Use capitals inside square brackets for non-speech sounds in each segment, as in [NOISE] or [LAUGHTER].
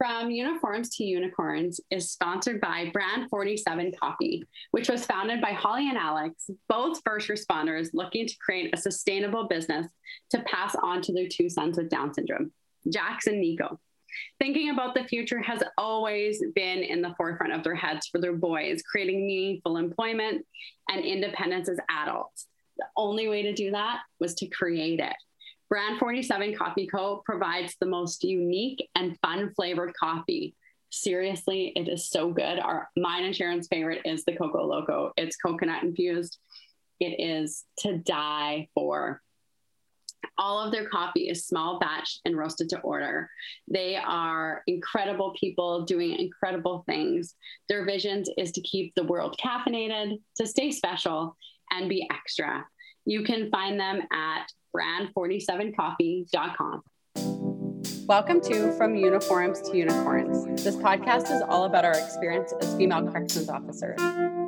From Uniforms to Unicorns is sponsored by Brand 47 Coffee, which was founded by Holly and Alex, both first responders looking to create a sustainable business to pass on to their two sons with Down syndrome, Jax and Nico. Thinking about the future has always been in the forefront of their heads for their boys, creating meaningful employment and independence as adults. The only way to do that was to create it. Brand 47 Coffee Co. provides the most unique and fun flavored coffee. Seriously, it is so good. Our mine and Sharon's favorite is the Coco Loco. It's coconut infused. It is to die for. All of their coffee is small batch and roasted to order. They are incredible people doing incredible things. Their vision is to keep the world caffeinated, to stay special, and be extra. You can find them at brand47coffee.com. Welcome to From Uniforms to Unicorns. This podcast is all about our experience as female corrections officers,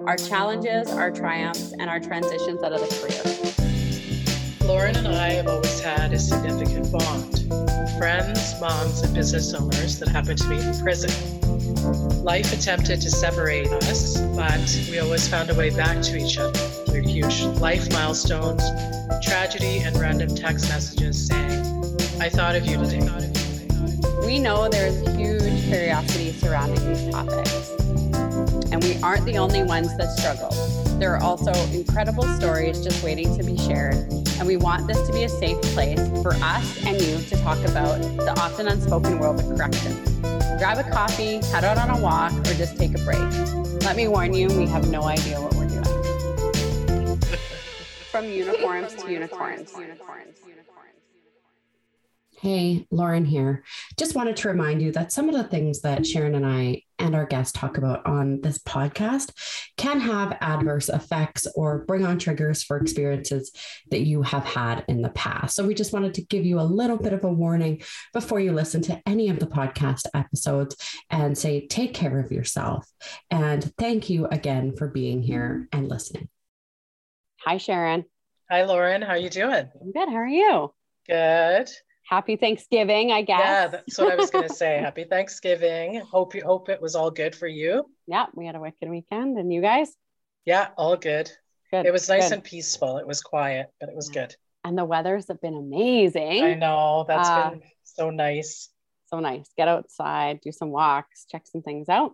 our challenges, our triumphs, and our transitions out of the career. Lauren and I have always had a significant bond friends, moms, and business owners that happen to be in prison. Life attempted to separate us, but we always found a way back to each other through huge life milestones, tragedy, and random text messages saying, I thought of you today. We know there's huge curiosity surrounding these topics, and we aren't the only ones that struggle. There are also incredible stories just waiting to be shared, and we want this to be a safe place for us and you to talk about the often unspoken world of corrections. Grab a coffee, head out on a walk, or just take a break. Let me warn you, we have no idea what we're. From uniforms to unicorns, unicorns, unicorns, unicorns. Hey, Lauren here. Just wanted to remind you that some of the things that Sharon and I and our guests talk about on this podcast can have adverse effects or bring on triggers for experiences that you have had in the past. So we just wanted to give you a little bit of a warning before you listen to any of the podcast episodes and say, take care of yourself. And thank you again for being here and listening. Hi, Sharon. Hi, Lauren. How are you doing? I'm good. How are you? Good happy Thanksgiving, I guess. Yeah, that's what I was going to say. [LAUGHS] Happy Thanksgiving. Hope you hope it was all good for you. Yeah, we had a wicked weekend, and you guys? Yeah, all good. Good. It was nice good. and peaceful. It was quiet, but it was good. And the weathers have been amazing. I know that's uh, been so nice. So nice. Get outside, do some walks, check some things out.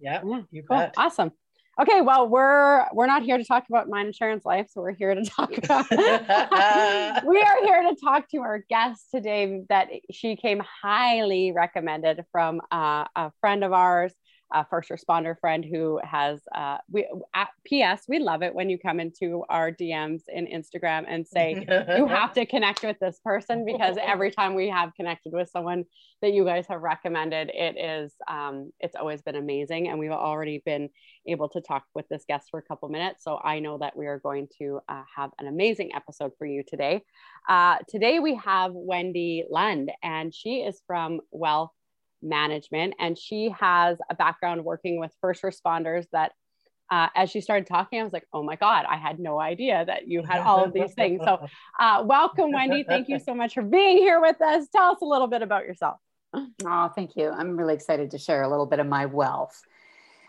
Yeah, yeah you cool. bet. Awesome. Okay, well, we're we're not here to talk about mine insurance life, so we're here to talk [LAUGHS] about [LAUGHS] we are here to talk to our guest today that she came highly recommended from uh, a friend of ours a first responder friend who has uh, we at ps we love it when you come into our dms in instagram and say you [LAUGHS] have to connect with this person because every time we have connected with someone that you guys have recommended it is um, it's always been amazing. And we've already been able to talk with this guest for a couple minutes so i know that we are going to uh, have an amazing episode for you today. Uh, today we have wendy lund and she is from wealth management. And she has a background working with first responders that uh, as she started talking, I was like, oh my God, I had no idea that you had all of these things. So, uh, welcome, Wendy. Thank you so much for being here with us. Tell us a little bit about yourself. [LAUGHS] Oh, thank you. I'm really excited to share a little bit of my wealth.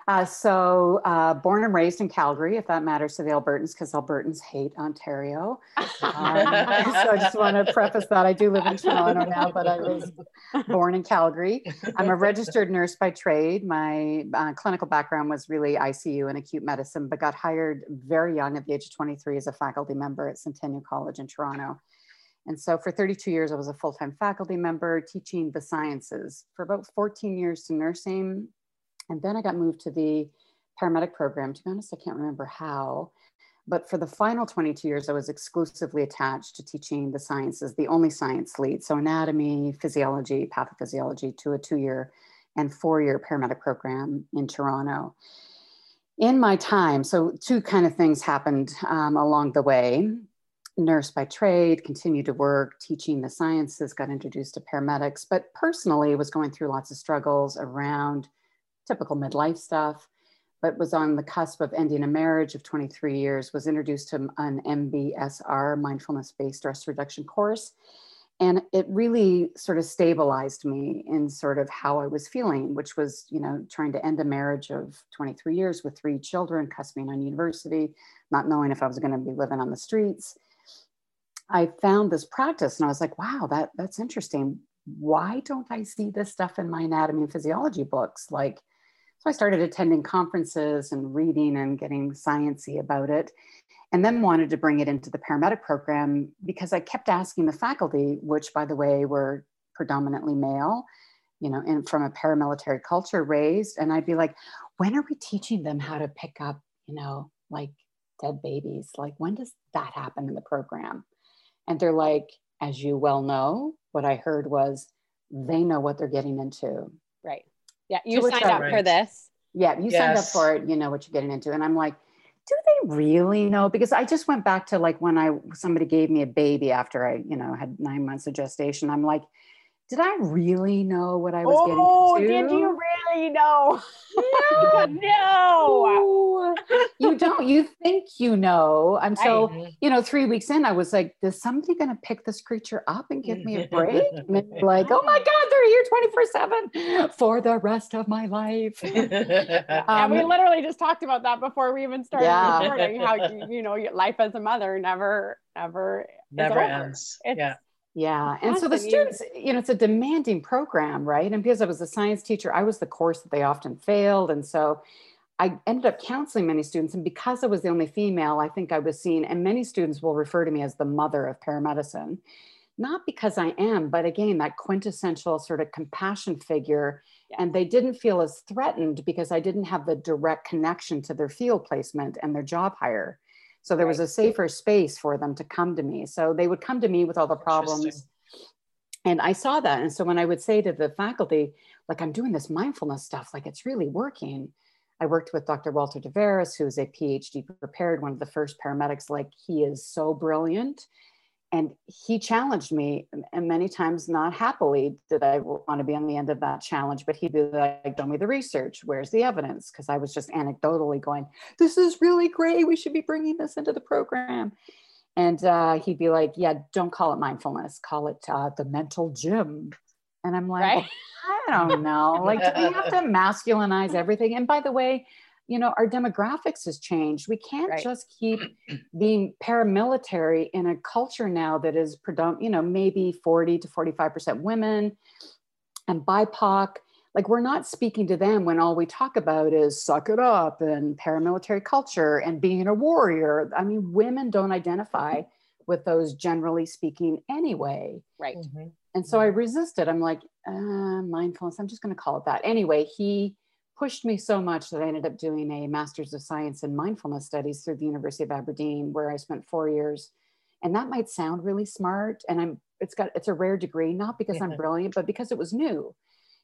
Uh, so, uh, born and raised in Calgary, if that matters to the Albertans, because Albertans hate Ontario. Um, [LAUGHS] so, I just want to preface that I do live in Toronto now, but I was born in Calgary. I'm a registered nurse by trade. My uh, clinical background was really ICU and acute medicine, but got hired very young at the age of 23 as a faculty member at Centennial College in Toronto. And so for 32 years, I was a full time faculty member teaching the sciences. For about 14 years to nursing, and then I got moved to the paramedic program. To be honest, I can't remember how. But for the final 22 years, I was exclusively attached to teaching the sciences, the only science lead. So anatomy, physiology, pathophysiology to a two year and four year paramedic program in Toronto. In my time, so two kind of things happened um, along the way. Nurse by trade, continued to work teaching the sciences, got introduced to paramedics, but personally was going through lots of struggles around typical midlife stuff, but was on the cusp of ending a marriage of 23 years, was introduced to an MBSR, mindfulness based stress reduction course, and it really sort of stabilized me in sort of how I was feeling, which was, you know, trying to end a marriage of 23 years with three children, cusping on university, not knowing if I was going to be living on the streets. I found this practice and I was like, wow, that that's interesting. Why don't I see this stuff in my anatomy and physiology books? Like, so I started attending conferences and reading and getting sciencey about it and then wanted to bring it into the paramedic program because I kept asking the faculty, which by the way were predominantly male, you know, and from a paramilitary culture raised, and I'd be like, when are we teaching them how to pick up, you know, like dead babies? Like when does that happen in the program? And they're like, as you well know, what I heard was they know what they're getting into. Right. Yeah. You so signed up right. for this. Yeah. You yes. signed up for it. You know what you're getting into. And I'm like, do they really know? Because I just went back to like when I somebody gave me a baby after I, you know, had nine months of gestation. I'm like, did I really know what I was oh, getting into? did you really know? No, [LAUGHS] no. you don't. You think you know. I'm so, I, you know, three weeks in, I was like, is somebody going to pick this creature up and give me a [LAUGHS] break? like, oh my God, they're here 24 7 for the rest of my life. [LAUGHS] um, and we literally just talked about that before we even started yeah. recording how, you, you know, life as a mother never, never, never ends. It's, yeah yeah. And so the students, you know, it's a demanding program, right? And because I was a science teacher, I was the course that they often failed. And so I ended up counseling many students. And because I was the only female, I think I was seen, and many students will refer to me as the mother of paramedicine. Not because I am, but again, that quintessential sort of compassion figure. Yeah. And they didn't feel as threatened because I didn't have the direct connection to their field placement and their job hire. So there was a safer space for them to come to me. So they would come to me with all the problems. And I saw that. And so when I would say to the faculty, like, I'm doing this mindfulness stuff, like it's really working. I worked with Dr. Walter Tavares, who's a PhD prepared, one of the first paramedics. Like, he is so brilliant and he challenged me and many times not happily did i want to be on the end of that challenge but he'd be like show me the research. Where's the evidence? Because i was just anecdotally going this is really great. We should be bringing this into the program. And uh, he'd be like yeah don't call it mindfulness. Call it uh, the mental gym. And i'm like right? i don't know. Like do we have to [LAUGHS] masculinize everything? And by the way you know our demographics has changed. We can't right. just keep being paramilitary in a culture now that is predominant you know maybe 40 to 45% women and bipoc. Like we're not speaking to them when all we talk about is suck it up and paramilitary culture and being a warrior. I mean women don't identify with those generally speaking anyway. Right. Mm-hmm. and so i resisted. I'm like uh, mindfulness i'm just going to call it that. Anyway he pushed me so much that I ended up doing a Master's of Science in Mindfulness Studies through the University of Aberdeen, where I spent four years. And that might sound really smart, and I'm it's got it's a rare degree, not because yeah. I'm brilliant, but because it was new.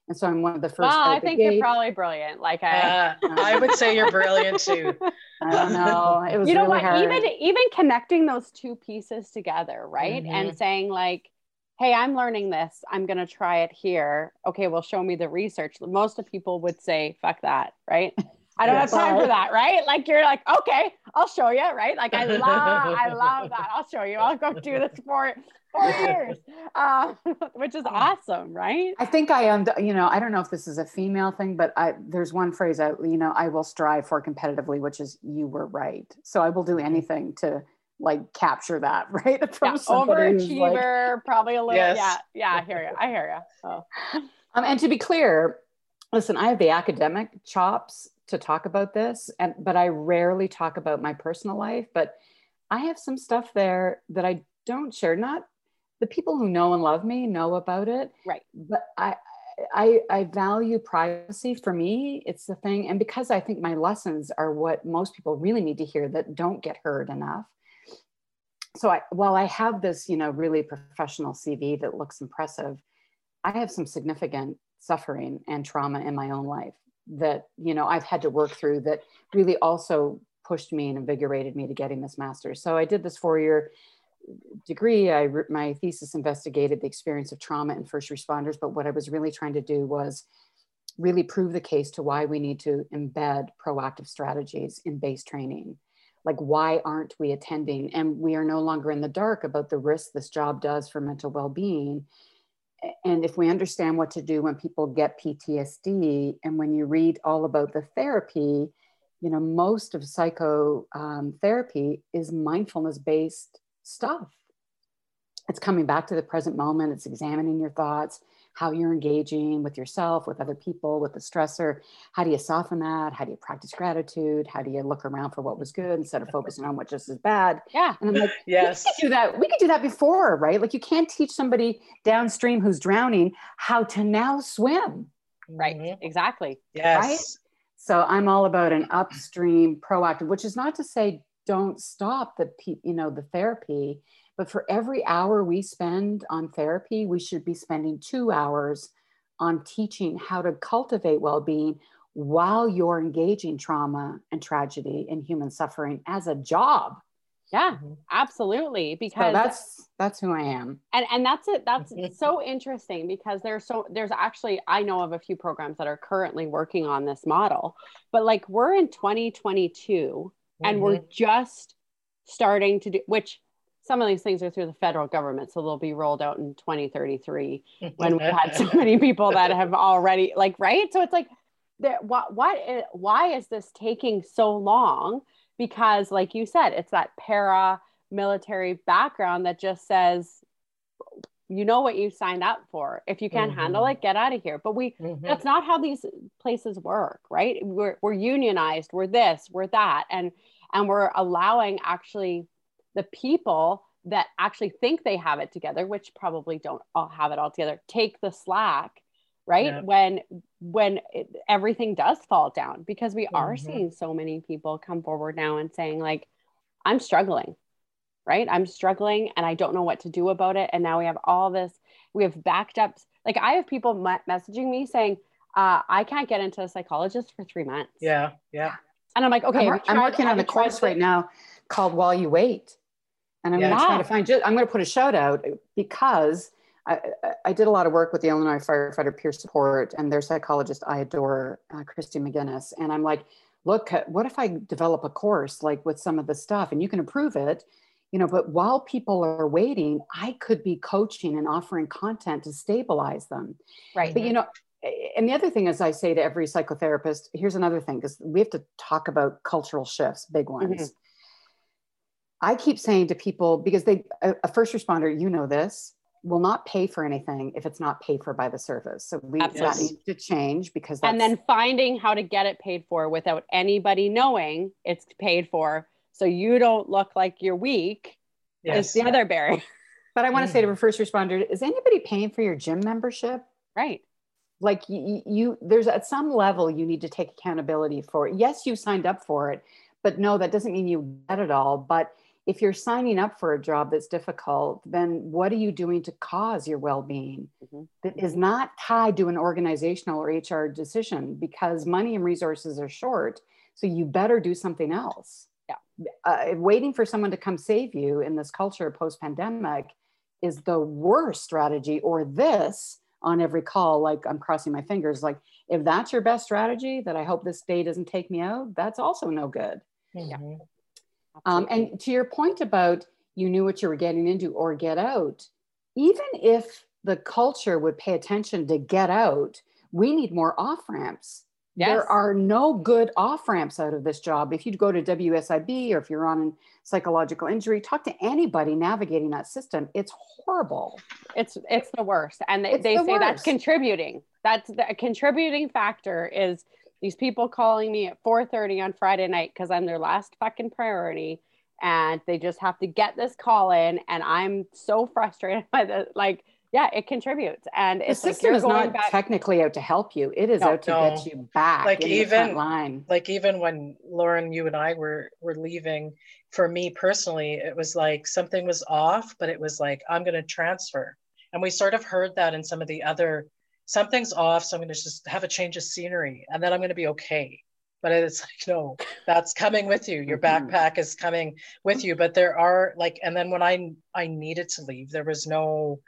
And so I'm one of the first. Well, I think you're probably brilliant. Like I, uh, I would say you're brilliant too. [LAUGHS] I don't know. It was you know really what? Hard. Even even connecting those two pieces together, right, mm-hmm. and saying like, hey, I'm learning this. I'm going to try it here. Okay, well, show me the research. Most of people would say, fuck that, right? [LAUGHS] I don't have time for that, right? Like you're like, okay, I'll show you, right? Like I love, I [LAUGHS] love that. I'll show you. I'll go do this for four years, uh, [LAUGHS] which is awesome, right? I think I am. You know, I don't know if this is a female thing, but I there's one phrase I, you know, I will strive for competitively, which is "you were right." So I will do anything to like capture that, [LAUGHS] right? From yeah, overachiever, like, probably a little. Yes. Yeah, yeah. I hear you. I hear you. [LAUGHS] Oh. Um, and to be clear, listen, I have the academic chops to talk about this, and but I rarely talk about my personal life. But I have some stuff there that I don't share. Not the people who know and love me know about it, right? But I. I, I value privacy for me. It's the thing. And because I think my lessons are what most people really need to hear that don't get heard enough, so I, while I have this, you know, really professional CV that looks impressive, I have some significant suffering and trauma in my own life that, you know, I've had to work through that really also pushed me and invigorated me to getting this master's. So I did this four year degree. I, my thesis investigated the experience of trauma in first responders, but what I was really trying to do was really prove the case to why we need to embed proactive strategies in base training like why aren't we attending? And we are no longer in the dark about the risks this job does for mental well-being. And if we understand what to do when people get ptsd and when you read all about the therapy you know most of psychotherapy um, is mindfulness based stuff. It's coming back to the present moment it's examining your thoughts how you're engaging with yourself, with other people, with the stressor. How do you soften that? How do you practice gratitude? How do you look around for what was good instead of focusing on what just is bad? Yeah. And I'm like, [LAUGHS] yes, we could do that. We could do that before, right? Like you can't teach somebody downstream who's drowning how to now swim. Right. Mm-hmm. Exactly. Yes. Right. So I'm all about an upstream proactive, which is not to say don't stop the you know the therapy but for every hour we spend on therapy, we should be spending two hours on teaching how to cultivate well being while you're engaging trauma and tragedy and human suffering as a job. Yeah, mm-hmm. absolutely. Because so that's that's who I am. And and that's it. That's [LAUGHS] so interesting because there's so there's actually I know of a few programs that are currently working on this model, but like we're in 2022 mm-hmm. and we're mm-hmm. just starting to do which some of these things are through the federal government, so they'll be rolled out in 2033 [LAUGHS] when we've had so many people that have already like right. So it's like, there, what what is, why is this taking so long? Because, like you said, it's that para military background that just says, you know what you signed up for. If you can't mm-hmm. handle it, get out of here. But we mm-hmm. that's not how these places work, right? We're we're unionized, we're this, we're that, and and we're allowing actually the people that actually think they have it together which probably don't all have it all together take the slack right? Yeah. when when it, everything does fall down because we mm-hmm. are seeing so many people come forward now and saying like i'm struggling right? I'm struggling and i don't know what to do about it. And now we have all this we have backed up like i have people messaging me saying uh, i can't get into a psychologist for three months. Yeah yeah. And i'm like okay i'm, I'm working on a course right now called while you wait and I'm yeah. going to try to find, I'm going to put a shout out uh, because I, I, did a lot of work with the Illinois Firefighter Peer Support and their psychologist, I adore uh, Christy McGinnis. And I'm like, look, uh, what if I develop a course like with some of the stuff and you can approve it, you know, but while people are waiting, I could be coaching and offering content to stabilize them. Right. But, you know, and the other thing is I say to every psychotherapist, here's another thing, because we have to talk about cultural shifts, big ones. Mm-hmm. Mm-hmm I keep saying to people because they a, a, first responder, you know this, will not pay for anything if it's not paid for by the service. So we that needs to change because and then finding how to get it paid for without anybody knowing it's paid for, so you don't look like you're weak. Yes. Is the other barrier. [LAUGHS] But I want to say to a first responder, is anybody paying for your gym membership? Right. Like you, you, there's at some level you need to take accountability for it. Yes, you signed up for it, but no, that doesn't mean you get it all. But if you're signing up for a job that's difficult, then what are you doing to cause your well being mm-hmm. that is not tied to an organizational or HR decision because money and resources are short. So you better do something else. Yeah. Uh, waiting for someone to come save you in this culture post pandemic is the worst strategy, or this on every call, like I'm crossing my fingers. Like, if that's your best strategy, that I hope this day doesn't take me out, that's also no good. Mm-hmm. Yeah. Um, and to your point about you knew what you were getting into or get out, even if the culture would pay attention to get out, we need more off ramps. Yes. There are no good off ramps out of this job. If you go to WSIB or if you're on psychological injury, talk to anybody navigating that system. It's horrible. It's it's the worst, and they, they the say worst. that's contributing. That's the contributing factor is these people calling me at 4:30 on Friday night because I'm their last fucking priority and they just have to get this call in and I'm so frustrated [LAUGHS] by the like yeah it contributes and the it's system like is not back- technically out to help you. It is no, out to no. get you back like even line. like even when Lauren you and I were were leaving for me personally it was like something was off but it was like I'm going to transfer. And we sort of heard that in some of the other something's off, so I'm going to just have a change of scenery, and then I'm going to be okay. But it's like, no, that's coming with you. Your mm-hmm. backpack is coming with you. But there are like, and then when I I needed to leave, there was no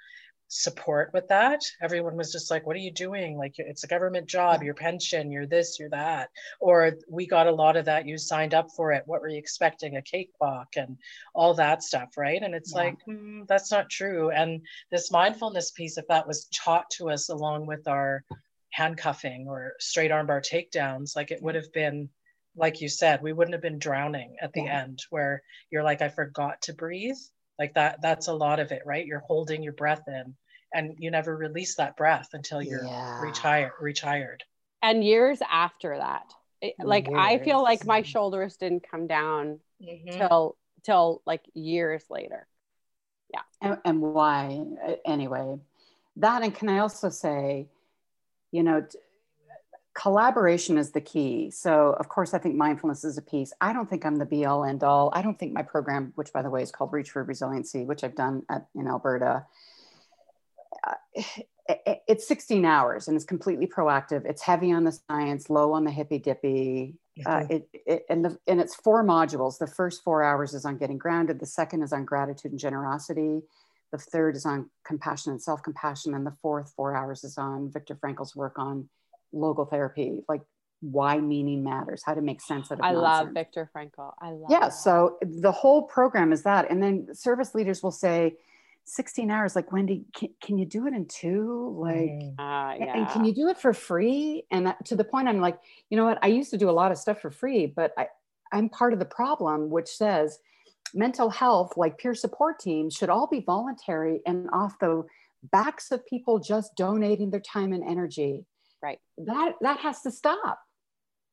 support with that. Everyone was just like, what are you doing? Like, it's a government job, your pension, you're this, you're that. Or we got a lot of that. You signed up for it. What were you expecting? A cakewalk and all that stuff, right? And it's yeah. like, mm, that's not true. And this mindfulness piece, if that was taught to us along with our handcuffing or straight armbar takedowns, like it would have been like you said, we wouldn't have been drowning at the yeah. end where you're like, I forgot to breathe like that that's a lot of it right you're holding your breath in and you never release that breath until you're yeah. retired retired and years after that it, like years. i feel like my shoulders didn't come down mm-hmm. till till like years later yeah and, and why anyway that and can i also say you know t- collaboration is the key. So, of course, I think mindfulness is a piece. I don't think I'm the be all end all. I don't think my program, which by the way is called Reach for Resiliency, which I've done at, in Alberta, uh, [SIGHS] it's 16 hours and it's completely proactive. It's heavy on the science, low on the hippy dippy. Uh, it, it, and, the, and it's four modules. The first four hours is on getting grounded. The second is on gratitude and generosity. The third is on compassion and self compassion. And the fourth four hours is on Viktor Frankl's work on logotherapy, like why meaning matters, how to make sense of it. I love Viktor Frankl. I love Yeah. That. So the whole program is that. And then service leaders will say, 16 hours like wendy can, can you do it in two like uh, yeah. and can you do it for free and to the point i'm like you know what i used to do a lot of stuff for free but i i'm part of the problem which says mental health like peer support teams should all be voluntary and off the backs of people just donating their time and energy Right. That that has to stop.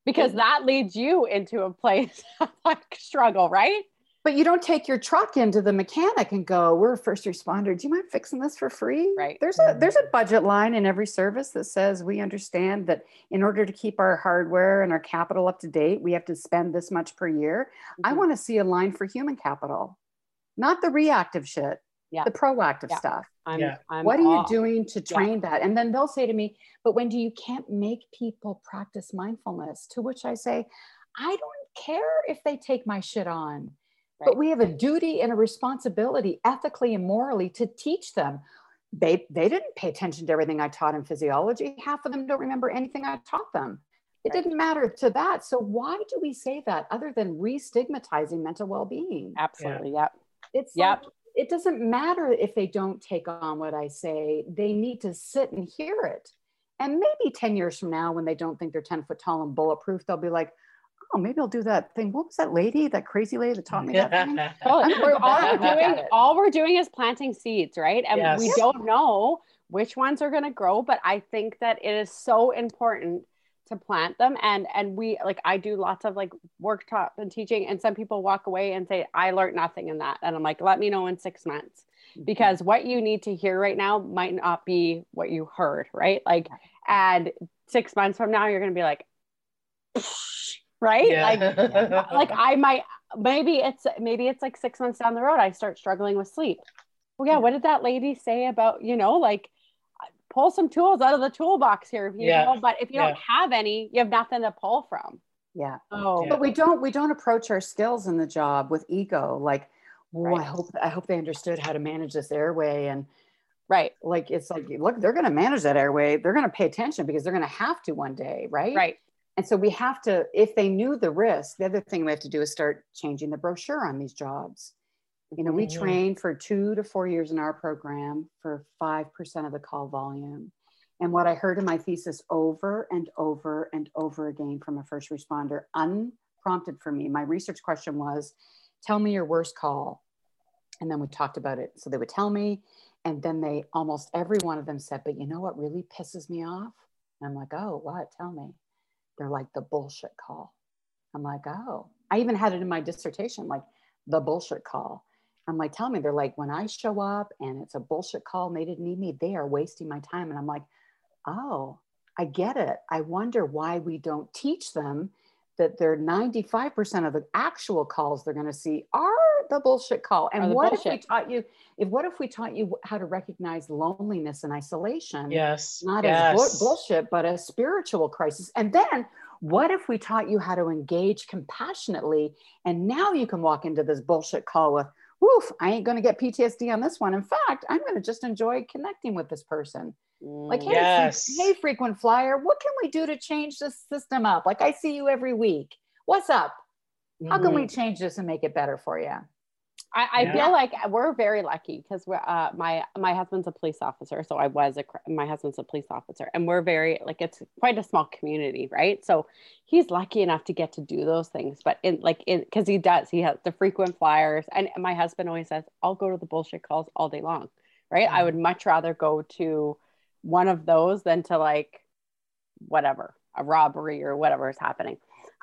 Because that leads you into a place [LAUGHS] of like struggle, right? But you don't take your truck into the mechanic and go, "We're a first responder. Do you mind fixing this for free?" Right. There's a there's a budget line in every service that says we understand that in order to keep our hardware and our capital up to date, we have to spend this much per year. Mm-hmm. I want to see a line for human capital, not the reactive shit yeah. the proactive yeah. stuff. I'm, yeah. I'm what are you doing to train yeah. that? And then they'll say to me, but Wendy, you can't make people practice mindfulness. To which I say, I don't care if they take my shit on, right. but we have a duty and a responsibility ethically and morally to teach them. They, they didn't pay attention to everything I taught in physiology. Half of them don't remember anything I taught them. It right. didn't matter to that. So why do we say that other than re-stigmatizing mental well-being? Absolutely. Yep. It's yep. Like, it doesn't matter if they don't take on what I say, they need to sit and hear it. And maybe 10 years from now, when they don't think they're 10 foot tall and bulletproof, they'll be like, oh, maybe I'll do that thing. What was that lady, that crazy lady that taught me that thing? [LAUGHS] we're, all, we're doing, all we're doing is planting seeds, right? And yes. we don't know which ones are going to grow, but I think that it is so important to plant them. And and we like i do lots of like workshop and teaching and some people walk away and say i learned nothing in that. And i'm like let me know in six months. Mm-hmm. because what you need to hear right now might not be what you heard right? Like and six months from now you're to be like [LAUGHS] right? Yeah. like [LAUGHS] like i might maybe it's maybe it's like six months down the road i start struggling with sleep. Well yeah. what did that lady say about you know like pull some tools out of the toolbox here. You yeah. know, but if you yeah. don't have any, you have nothing to pull from. Yeah. Oh, but we don't we don't approach our skills in the job with ego. Like, oh, right. I hope I hope they understood how to manage this airway and right. Like it's like, look, they're going to manage that airway. They're going to pay attention because they're going to have to one day, right? Right. And so we have to, if they knew the risk, the other thing we have to do is start changing the brochure on these jobs. You know, we mm-hmm. train for two to four years in our program for 5% of the call volume. And what I heard in my thesis over and over and over again from a first responder, unprompted for me, my research question was, tell me your worst call. And then we talked about it. So they would tell me, and then they almost every one of them said, but you know what really pisses me off? And I'm like, oh, what? Tell me. They're like the bullshit call. I'm like, oh, I even had it in my dissertation, like the bullshit call. I'm like, tell me, they're like, when I show up and it's a bullshit call and they didn't need me, they are wasting my time. And I'm like, oh, I get it. I wonder why we don't teach them that they're 95% of the actual calls they're going to see are the bullshit call. And what bullshit. if we taught you, if what if we taught you how to recognize loneliness and isolation? Yes. Not yes. as bu- bullshit, but a spiritual crisis. And then what if we taught you how to engage compassionately? And now you can walk into this bullshit call with, woof, I ain't going to get PTSD on this one. In fact, I'm going to just enjoy connecting with this person. Like, hey, Yes. hey, frequent flyer, what can we do to change this system up? Like, I see you every week. What's up? How can we mm-hmm. change this and make it better for you? I, I Yeah. feel like we're very lucky because we're uh, my my husband's a police officer, so I was a my husband's a police officer, and we're very like it's quite a small community, right? So he's lucky enough to get to do those things, but in like in because he does, he has the frequent flyers, and my husband always says, "I'll go to the bullshit calls all day long," right? I would much rather go to one of those than to like whatever a robbery or whatever is happening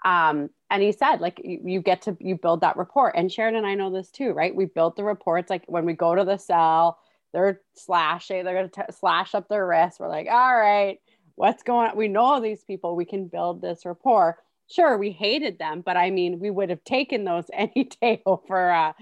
um and he said like you, you get to you build that report and sharon and i know this too right? We built the reports like when we go to the cell they're slashing they're going to slash up their wrists. We're like all right what's going on? We know these people. We can build this rapport. Sure we hated them but i mean we would have taken those [LAUGHS] any day over uh,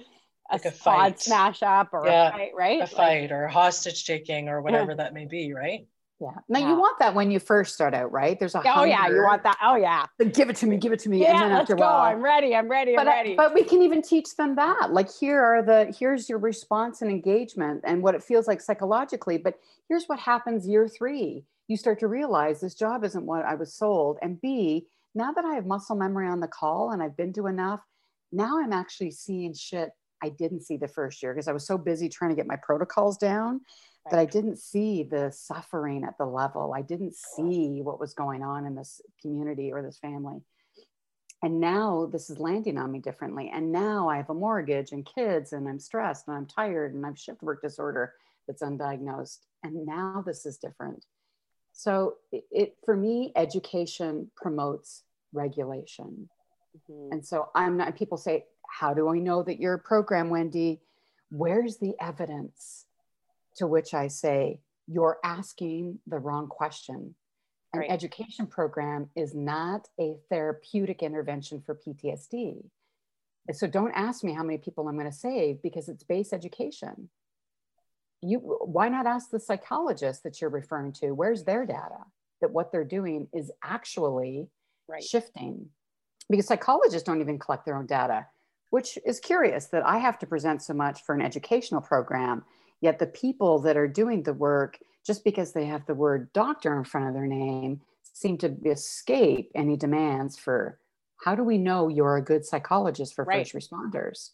a, Like a squad fight. smash up or Yeah, a fight right? A Like, fight or hostage taking or whatever that may be, right? Yeah. Now Yeah. you want that when you first start out, right? There's a oh yeah you want that oh yeah Like, give it to me, give it to me. yeah and then let's go while, i'm ready i'm ready i'm uh, ready but we can even teach them that. Like here are the here's your response and engagement and what it feels like psychologically. But here's what happens year three. You start to realize this job isn't what I was sold. And B, now that I have muscle memory on the call and I've been to enough, now I'm actually seeing shit I didn't see the first year because I was so busy trying to get my protocols down that I didn't see the suffering at the level. I didn't see what was going on in this community or this family. And now this is landing on me differently. And now I have a mortgage and kids, and I'm stressed and I'm tired and I've shift work disorder that's undiagnosed. And now this is different. So it, it for me, education promotes regulation. Mhm. And so I'm not, people say, How do I know that you're a program, Wendy? Where's the evidence? To which I say, You're asking the wrong question. An Right. education program is not a therapeutic intervention for PTSD. So don't ask me how many people I'm going to save because it's base education. You why not ask the psychologist that you're referring to? Where's their data that what they're doing is actually right shifting because psychologists don't even collect their own data which is curious that i have to present so much for an educational program yet the people that are doing the work just because they have the word doctor in front of their name seem to escape any demands for how do we know you're a good psychologist for Right. first responders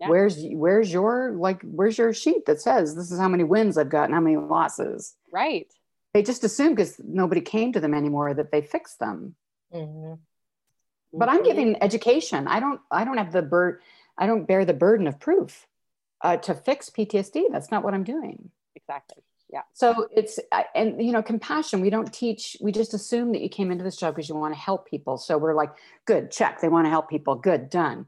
Yeah. where's where's your like where's your sheet that says this is how many wins i've got and how many losses right they just assume because nobody came to them anymore that they fixed them Mhm. but i'm Mhm. giving education i don't i don't have the bur i don't bear the burden of proof uh, to fix ptsd that's not what i'm doing. Exactly. Yeah. So it's and you know compassion we don't teach we just assume that you came into this job because you want to help people. So we're like good check they want to help people. Good done.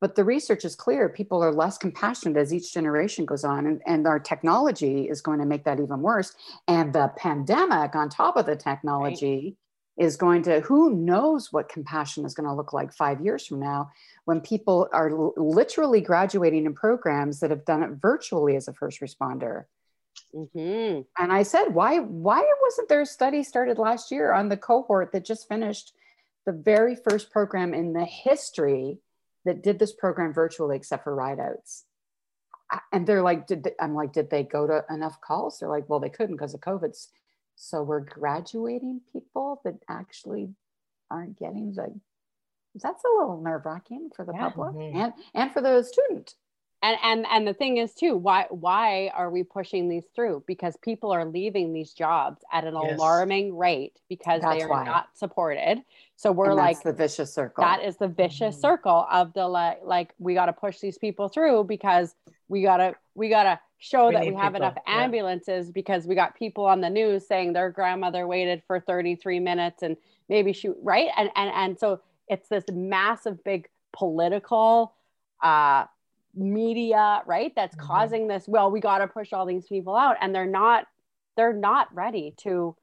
But the research is clear people are less compassionate as each generation goes on and, and our technology is going to make that even worse. And the pandemic on top of the technology is going to who knows what compassion is going to look like five years from now when people are l- literally graduating in programs that have done it virtually as a first responder hmm and I said, why why wasn't there a study started last year on the cohort that just finished the very first program in the history that did this program virtually, except for rideouts? And they're like, did they, I'm like, did they go to enough calls? They're like, well, they couldn't because of COVID. So we're graduating people that actually aren't getting the. That's a little nerve wracking for the Yeah. public Mhm. and and for the student. And and and the thing is too why why are we pushing these through because people are leaving these jobs at an Yes. alarming rate because they are why. not supported so we're like that's the vicious circle. that is the vicious Mhm. circle of the like like we got to push these people through because we got to we got to show We that we have people, enough yeah. ambulances because we got people on the news saying their grandmother waited for 33 minutes and maybe she right and and and so it's this massive big political uh media right that's Mhm. causing this well we got to push all these people out and they're not they're not ready to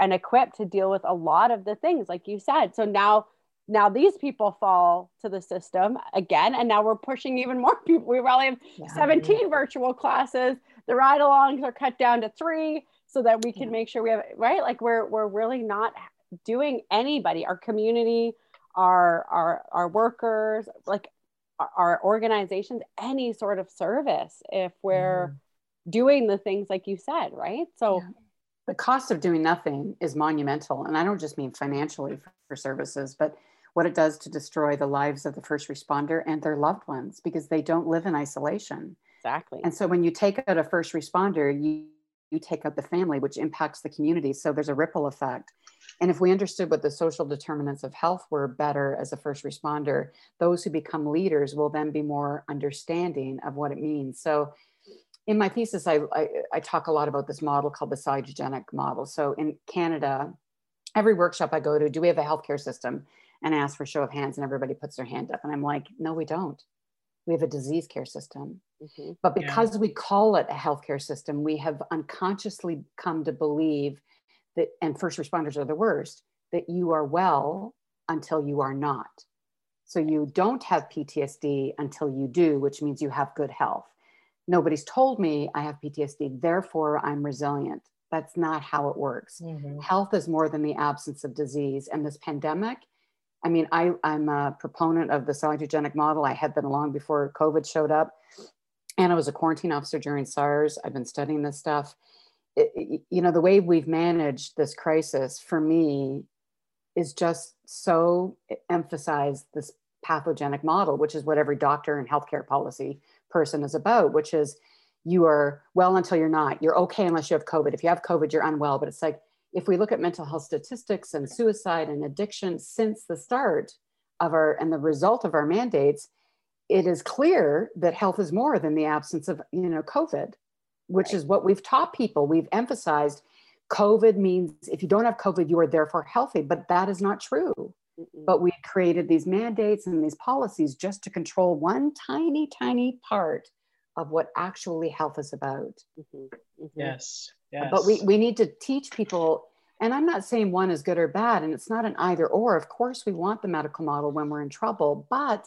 and equipped to deal with a lot of the things like you said so now now these people fall to the system again and now we're pushing even more [LAUGHS] people we probably have Yeah. 17 virtual classes the ride alongs are cut down to three so that we can Yeah. make sure we have right like we're we're really not doing anybody our community our our our workers like our, organizations any sort of service if we're mm. doing the things like you said, right? So yeah. the cost of doing nothing is monumental. And I don't just mean financially for, for services, but what it does to destroy the lives of the first responder and their loved ones because they don't live in isolation. Exactly. And so when you take out a first responder, you, you take out the family, which impacts the community. So there's a ripple effect. And if we understood what the social determinants of health were better as a first responder, those who become leaders will then be more understanding of what it means. So in my thesis, I, I, I talk a lot about this model called the salutogenic model. So in Canada, every workshop I go to, do we have a healthcare system? and I ask for show of hands and everybody puts their hand up and i'm like no we don't we have a disease care system mm-hmm. but because yeah. we call it a healthcare system we have unconsciously come to believe that and first responders are the worst that you are well until you are not so you don't have ptsd until you do which means you have good health nobody's told me i have ptsd therefore i'm resilient that's not how it works mm-hmm. health is more than the absence of disease and this pandemic I mean, I, I'm a proponent of the salutogenic model. I had been long before COVID showed up. And I was a quarantine officer during SARS. I've been studying this stuff. It, you know, the way we've managed this crisis for me is just so emphasize this pathogenic model, which is what every doctor and healthcare policy person is about, which is you are well until you're not. You're okay unless you have COVID. If you have COVID, you're unwell. But it's like if we look at mental health statistics and suicide and addiction since the start of our and the result of our mandates, it is clear that health is more than the absence of you know COVID, which right. is what we've taught people. We've emphasized COVID means if you don't have COVID, you are therefore healthy, but that is not true. Mm-mm. But we created these mandates and these policies just to control one tiny, tiny part of what actually health is about. Mm-hmm. Mm-hmm. Yes. Yes. But we, we need to teach people, and I'm not saying one is good or bad, and it's not an either or. Of course, we want the medical model when we're in trouble, but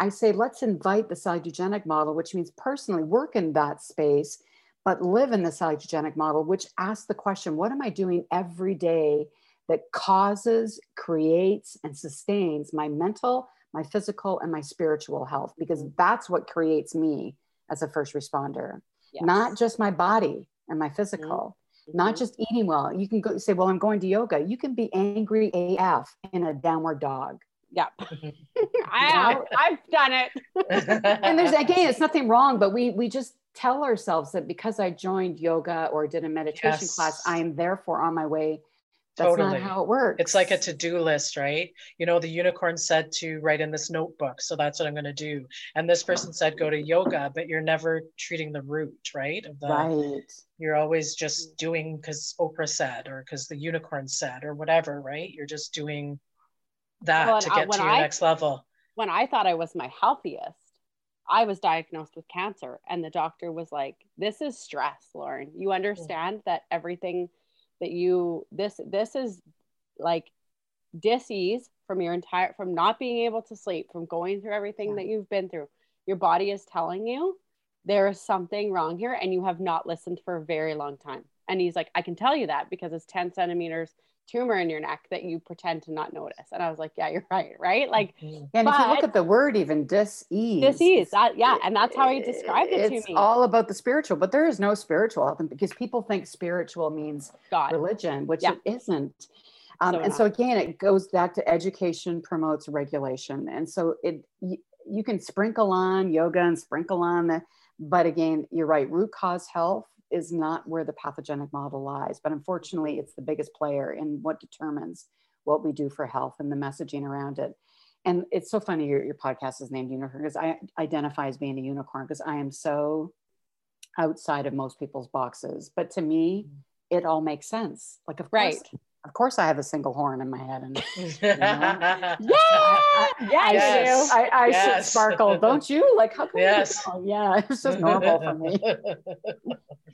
I say let's invite the salutogenic model, which means personally work in that space, but live in the salutogenic model, which asks the question what am I doing every day that causes, creates, and sustains my mental, my physical, and my spiritual health? Because mm-hmm. that's what creates me as a first responder, yes. not just my body and my physical. Mm-hmm. Not just eating well. You can go say, Well, I'm going to yoga. You can be angry AF in a downward dog. Yeah. [LAUGHS] I have, I've done it. and there's again, it's nothing wrong, but we we just tell ourselves that because I joined yoga or did a meditation yes. class, I am therefore on my way that's totally. not how it works. It's like a to-do list, right? You know, the unicorn said to write in this notebook, so that's what I'm going to do. And this person said go to yoga, but you're never treating the root, right? Of the, right. You're always just doing because Oprah said, or because the unicorn said, or whatever, right? You're just doing that well, to get to your I, next level. When I thought I was my healthiest, I was diagnosed with cancer, and the doctor was like, "This is stress, Lauren. You understand that everything." that you this this is like disease from your entire from not being able to sleep from going through everything yeah. that you've been through your body is telling you there is something wrong here and you have not listened for a very long time and he's like i can tell you that because it's 10 centimeters tumor in your neck that you pretend to not notice. And I was like, yeah, you're right. Right. Like, mm-hmm. and if you look at the word, even dis-ease, dis-ease, that, yeah. And that's how he described it it's to me. It's all about the spiritual, but there is no spiritual because people think spiritual means God. religion, which yeah. it isn't. Um, so and not. so again, it goes back to education promotes regulation. And so it, you, you can sprinkle on yoga and sprinkle on the, but again, you're right. Root cause health is not where the pathogenic model lies. But unfortunately, it's the biggest player in what determines what we do for health and the messaging around it. And it's so funny your, your podcast is named Unicorn because I identify as being a unicorn because I am so outside of most people's boxes. But to me, mm. it all makes sense. Like, of right. course, of course I have a single horn in my head and you know, [LAUGHS] yeah, I, I, yes. I, I yes. should sparkle, don't you? Like how come yes. yeah, it's just normal for me.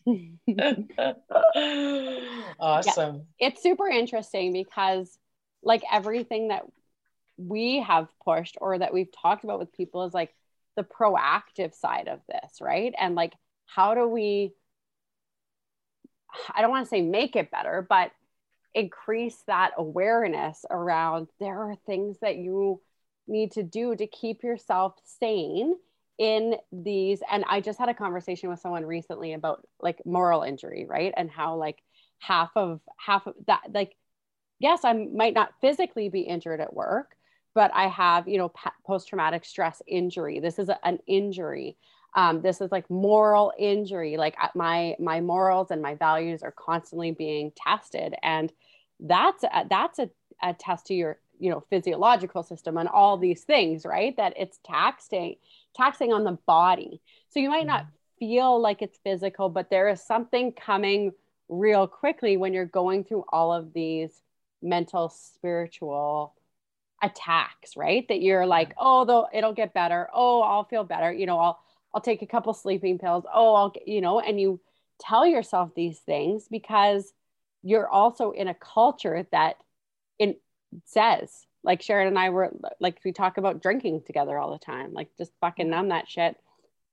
[LAUGHS] [LAUGHS] awesome. Yeah. It's super interesting because like everything that we have pushed or that we've talked about with people is like the proactive side of this, right? And like how do we I don't want to say make it better, but increase that awareness around there are things that you need to do to keep yourself sane in these and i just had a conversation with someone recently about like moral injury right? And how like half of half of that like yes i might not physically be injured at work but i have you know post-traumatic stress injury. This is a, an injury um, this is like moral injury like my my morals and my values are constantly being tested and that's a, that's a, a test to your you know physiological system and all these things right that it's taxing taxing on the body. So you might not mm-hmm. feel like it's physical but there is something coming real quickly when you're going through all of these mental spiritual attacks right that you're like oh though it'll get better. Oh i'll feel better. You know i'll i'll take a couple sleeping pills. Oh i'll you know and you tell yourself these things because you're also in a culture that in says like Sharon and I were like we talk about drinking together all the time like just fucking numb that shit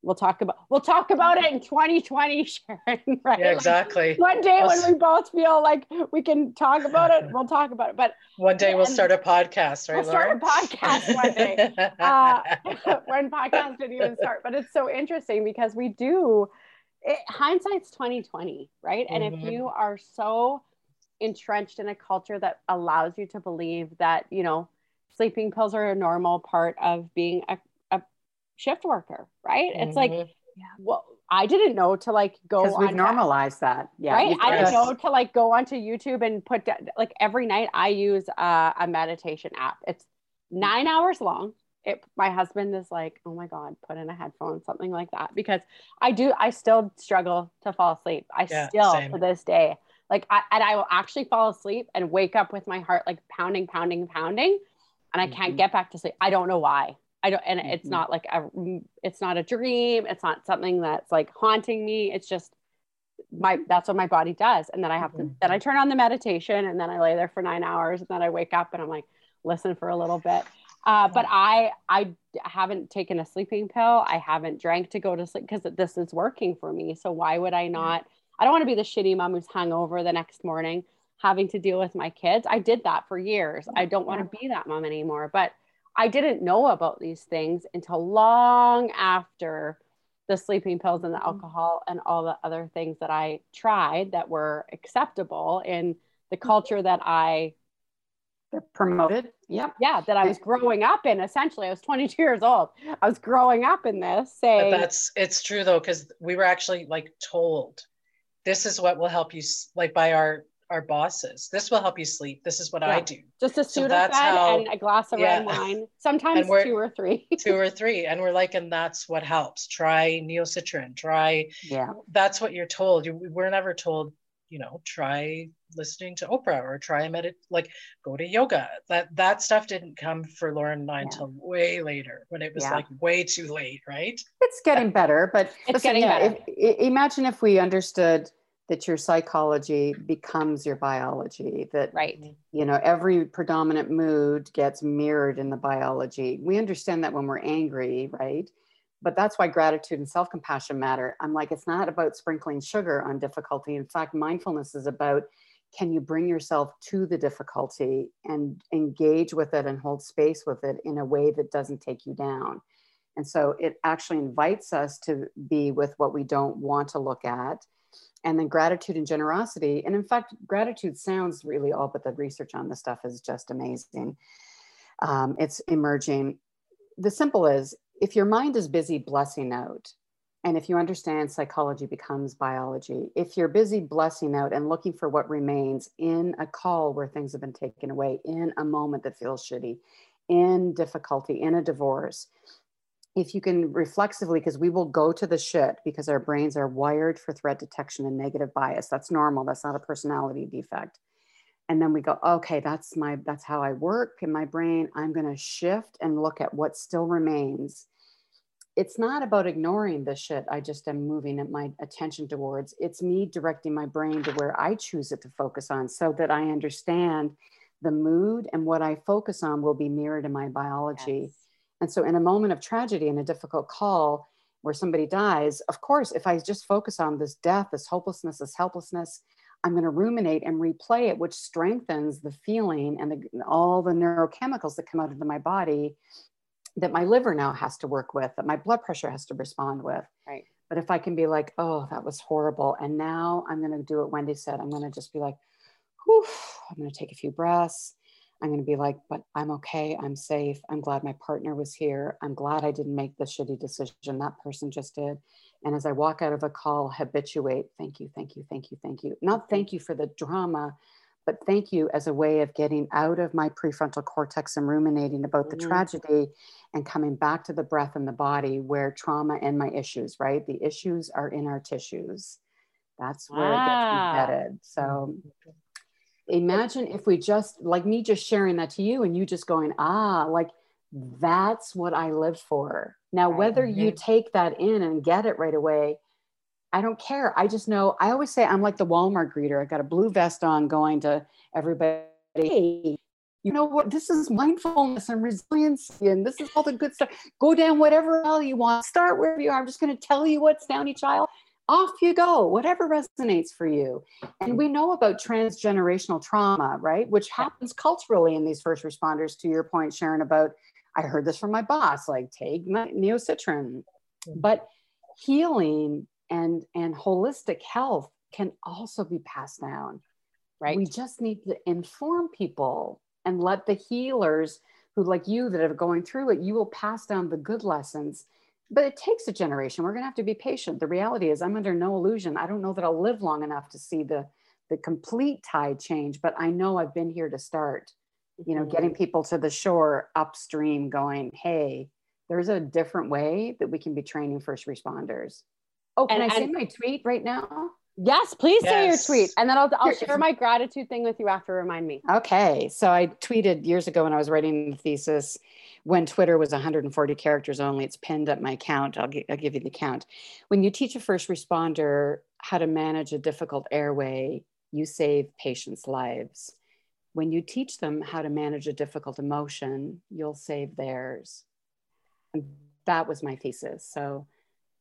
we'll talk about we'll talk about it in 2020 [LAUGHS] Sharon right? Yeah, exactly. like one day when we both feel like we can talk about it we'll talk about it but one day we'll start a podcast right we'll start a podcast one day. [LAUGHS] Uh, [LAUGHS] when podcast didn't even start but it's so interesting because we do it, hindsight's 2020 right? And mm-hmm. if you are so entrenched in a culture that allows you to believe that you know sleeping pills are a normal part of being a shift worker right mm-hmm. it's like mm-hmm. yeah, well I didn't know to like go because we've normalized that. Yeah. Right. I didn't know to like go onto YouTube and put like every night I use uh, a meditation app. It's nine hours long. It, my husband is like, oh my God, put in a headphone, something like that. Because I do, I still struggle to fall asleep. I yeah, still same. to this day like I, and I will actually fall asleep and wake up with my heart like pounding, pounding, pounding, and I can't mm-hmm. get back to sleep. I don't know why. I don't, and mm-hmm. it's not like a, it's not a dream. It's not something that's like haunting me. It's just my, that's what my body does. And then I have mm-hmm. to, then I turn on the meditation and then I lay there for nine hours and then I wake up and I'm like, listen for a little bit. Uh, but I, I haven't taken a sleeping pill. I haven't drank to go to sleep because this is working for me. So why would I not? I don't want to be the shitty mom who's hungover the next morning having to deal with my kids. I did that for years. I don't want to be that mom anymore. But I didn't know about these things until long after the sleeping pills and the mm-hmm. alcohol and all the other things that I tried that were acceptable in the mm-hmm. culture that I promoted. Yeah. Yeah. That I was growing up in essentially. I was 22 years old. I was growing up in this saying but that's it's true though, because we were actually like told this is what will help you like by our our bosses. This will help you sleep. This is what yeah. I do. Just a Sudafed so and a glass of yeah. red wine. [LAUGHS] Sometimes two or three. [LAUGHS] two or three. And we're like, and that's what helps. Try Neo Citran. Try. Yeah. That's what you're told. You, we're never told, you know, try listening to Oprah or try a medit like go to yoga. That that stuff didn't come for Lauren and I yeah. until way later when it was yeah. like way too late, right? It's getting better, but it's listen, getting yeah, better. If, imagine if we understood that your psychology becomes your biology that right. you know every predominant mood gets mirrored in the biology. We understand that when we're angry right? But that's why gratitude and self-compassion matter. I'm like it's not about sprinkling sugar on difficulty. In fact mindfulness is about can you bring yourself to the difficulty and engage with it and hold space with it in a way that doesn't take you down? And so it actually invites us to be with what we don't want to look at and then gratitude and generosity. And in fact, gratitude sounds really all, but the research on this stuff is just amazing. Um, it's emerging. The simple is if your mind is busy blessing out, and if you understand psychology becomes biology, if you're busy blessing out and looking for what remains in a call where things have been taken away, in a moment that feels shitty, in difficulty, in a divorce, if you can reflexively, because we will go to the shit because our brains are wired for threat detection and negative bias. That's normal. That's not a personality defect. And then we go, okay, that's my that's how I work in my brain. I'm going to shift and look at what still remains. It's not about ignoring the shit I just am moving my attention towards. It's me directing my brain to where I choose it to focus on so that I understand the mood and what I focus on will be mirrored in my biology. Yes and so, in a moment of tragedy and a difficult call where somebody dies, of course, if I just focus on this death, this hopelessness, this helplessness, I'm going to ruminate and replay it, which strengthens the feeling and the, all the neurochemicals that come out into my body that my liver now has to work with, that my blood pressure has to respond with. Right. But if I can be like, oh, that was horrible. And now I'm going to do what Wendy said. I'm going to just be like, whew, I'm going to take a few breaths. I'm going to be like, but I'm okay. I'm safe. I'm glad my partner was here. I'm glad I didn't make the shitty decision that person just did. And as I walk out of a call, habituate, thank you, thank you, thank you, thank you. Not thank you for the drama, but thank you as a way of getting out of my prefrontal cortex and ruminating about the mm-hmm. tragedy and coming back to the breath and the body where trauma and my issues, right? The issues are in our tissues. That's where it gets embedded. So imagine if we just, like me just sharing that to you and you just going, ah, like that's what I live for. Now, right. whether you take that in and get it right away, I don't care. I just know, I always say I'm like the Walmart greeter. I got a blue vest on going to everybody. Hey, you know what? This is mindfulness and resiliency, and this is all the good stuff. Go down whatever hell you want. Start wherever you are. I'm just going to tell you what's down each aisle. Off you go, whatever resonates for you. And we know about transgenerational trauma, right? Which happens culturally in these first responders, to your point, Sharon, about I heard this from my boss, like take Neo Citran. But healing and and holistic health can also be passed down right we just need to inform people and let the healers who like you that are going through it you will pass down the good lessons but it takes a generation we're going to have to be patient the reality is i'm under no illusion i don't know that i'll live long enough to see the the complete tide change but i know i've been here to start you know getting mm-hmm. people to the shore upstream going hey there's a different way that we can be training first responders Oh, can and, I see my tweet right now? Yes, please yes. say your tweet. And then I'll, I'll share my gratitude thing with you after. Remind me. Okay. So I tweeted years ago when I was writing the thesis when Twitter was 140 characters only. It's pinned at my account. I'll, I'll give you the count. When you teach a first responder how to manage a difficult airway, you save patients' lives. When you teach them how to manage a difficult emotion, you'll save theirs. And that was my thesis. So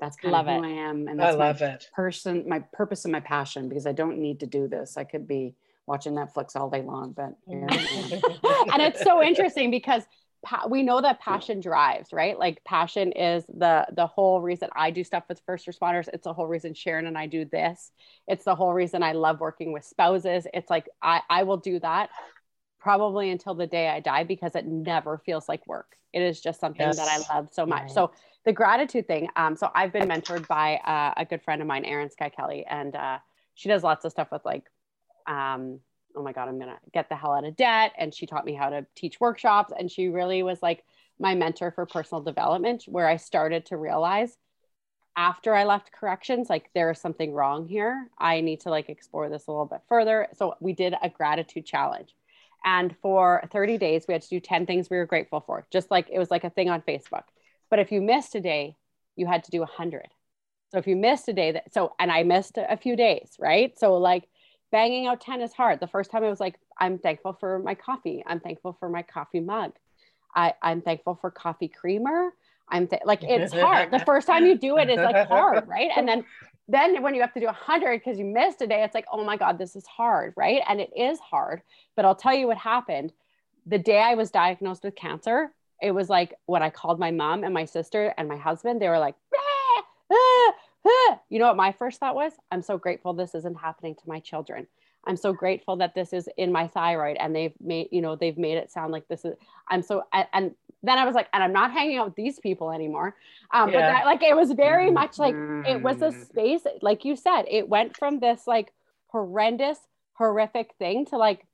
that's kind love of who it. I am. And that's I love my it. person, my purpose and my passion, because I don't need to do this. I could be watching Netflix all day long, but [LAUGHS] [LAUGHS] and it's so interesting because pa- we know that passion drives, right? Like passion is the the whole reason I do stuff with first responders. It's the whole reason Sharon and I do this. It's the whole reason I love working with spouses. It's like I I will do that probably until the day I die because it never feels like work. It is just something yes. that I love so much. Right. So the gratitude thing. Um, so I've been mentored by uh, a good friend of mine, Erin Skye Kelly, and uh, she does lots of stuff with like, um, oh my God, I'm gonna get the hell out of debt. And she taught me how to teach workshops, and she really was like my mentor for personal development, where I started to realize after I left corrections, like there is something wrong here. I need to like explore this a little bit further. So we did a gratitude challenge. And for 30 days, we had to do 10 things we were grateful for, just like it was like a thing on Facebook. But if you missed a day, you had to do a 100. So if you missed a day, that so and I missed a few days, right? So like banging out 10 is hard. The first time I was like, I'm thankful for my coffee. I'm thankful for my coffee mug. I, I'm thankful for coffee creamer. I'm th- like, it's hard. The first time you do it is like hard, right? And then then when you have to do 100 because you missed a day, it's like, oh my God, this is hard, right? And it is hard. But I'll tell you what happened. The day I was diagnosed with cancer, it was like when I called my mom and my sister and my husband, they were like, ah, ah, ah. you know what my first thought was? I'm so grateful this isn't happening to my children. I'm so grateful that this is in my thyroid and they've made, you know, they've made it sound like this is, I'm so, and then I was like, and I'm not hanging out with these people anymore. Um, yeah. But that, like, it was very much like, it was a mm. space, like you said, it went from this like horrendous, horrific thing to like,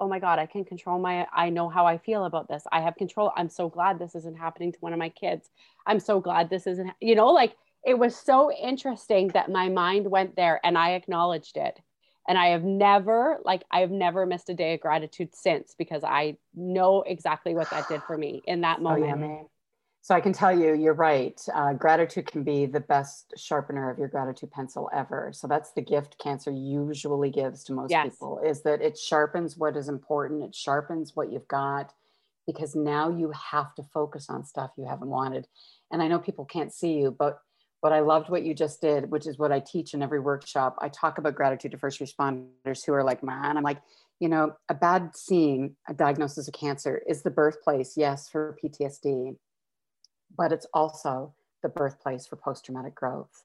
oh my god i can control my i know how i feel about this. I have control. I'm so glad this isn't happening to one of my kids. I'm so glad this isn't you know like it was so interesting that my mind went there and i acknowledged it. And i have never like i have never missed a day of gratitude since because i know exactly what that did for me in that moment. oh, so I can tell you, you're right. Uh, gratitude can be the best sharpener of your gratitude pencil ever. So that's the gift cancer usually gives to most yes. people is that it sharpens what is important. It sharpens what you've got because now you have to focus on stuff you haven't wanted. And I know people can't see you, but but I loved what you just did, which is what I teach in every workshop. I talk about gratitude to first responders who are like, man, I'm like, you know, a bad scene, a diagnosis of cancer is the birthplace, yes, for PTSD, but it's also the birthplace for post-traumatic growth.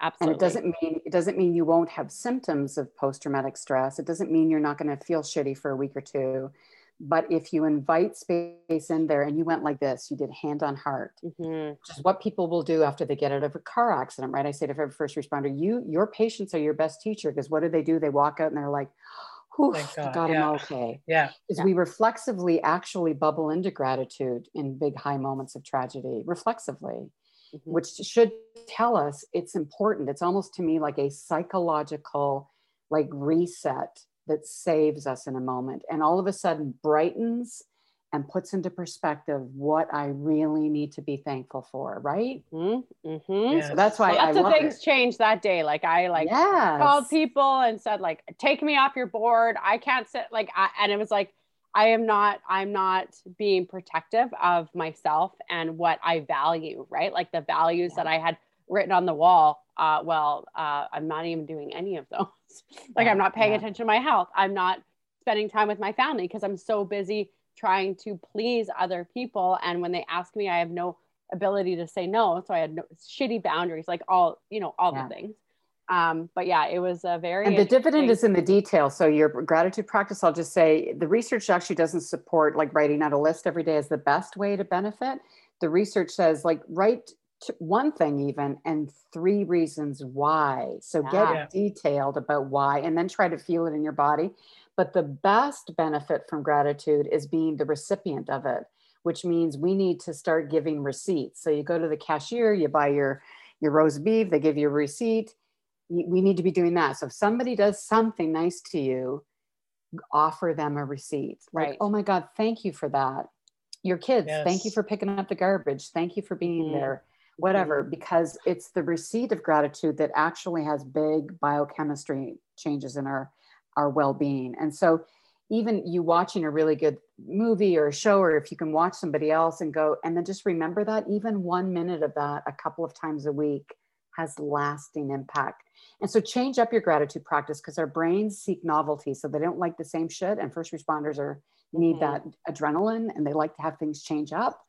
Absolutely. And it doesn't mean it doesn't mean you won't have symptoms of post-traumatic stress. It doesn't mean you're not going to feel shitty for a week or two. But if you invite space in there and you went like this, you did hand on heart, Mhm. which is what people will do after they get out of a car accident, right? I say to every first responder, you, your patients are your best teacher because what do they do? They walk out and they're like, Whew, Thank God, God, yeah. I'm okay. Yeah. Is Yeah. we reflexively actually bubble into gratitude in big high moments of tragedy, reflexively, Mhm. which should tell us it's important. It's almost to me like a psychological like reset that saves us in a moment and all of a sudden brightens and puts into perspective what I really need to be thankful for, right? Mhm. Mhm. Yeah. So that's why I Lots of things it. changed that day. Like I like yes. called people and said like take me off your board i can't sit like I, and it was like i am not i'm not being protective of myself and what i value right like the values Yeah. that i had written on the wall uh, well uh, i'm not even doing any of those [LAUGHS] like Yeah, i'm not paying yeah. attention to my health i'm not spending time with my family because i'm so busy trying to please other people. And when they ask me i have no ability to say no. So i had no shitty boundaries like all you know all Yeah. the things. Um but yeah it was a very and the dividend is in the detail so your gratitude practice i'll just say the research actually doesn't support like writing out a list every day as the best way to benefit. The research says like write one thing even and three reasons why. So Yeah. get detailed about why and then try to feel it in your body but the best benefit from gratitude is being the recipient of it which means we need to start giving receipts so you go to the cashier you buy your your roast beef they give you a receipt we need to be doing that. So if somebody does something nice to you, offer them a receipt. Like, Right. oh my God, thank you for that. Your kids, thank you for picking up the garbage. Thank you for being Mhm. there. Whatever, because it's the receipt of gratitude that actually has big biochemistry changes in our our well-being. And so even you watching a really good movie or a show, or if you can watch somebody else and go, and then just remember that even one minute of that a couple of times a week has lasting impact. And so change up your gratitude practice because our brains seek novelty. So they don't like the same shit. And first responders are need Mhm. that adrenaline and they like to have things change up.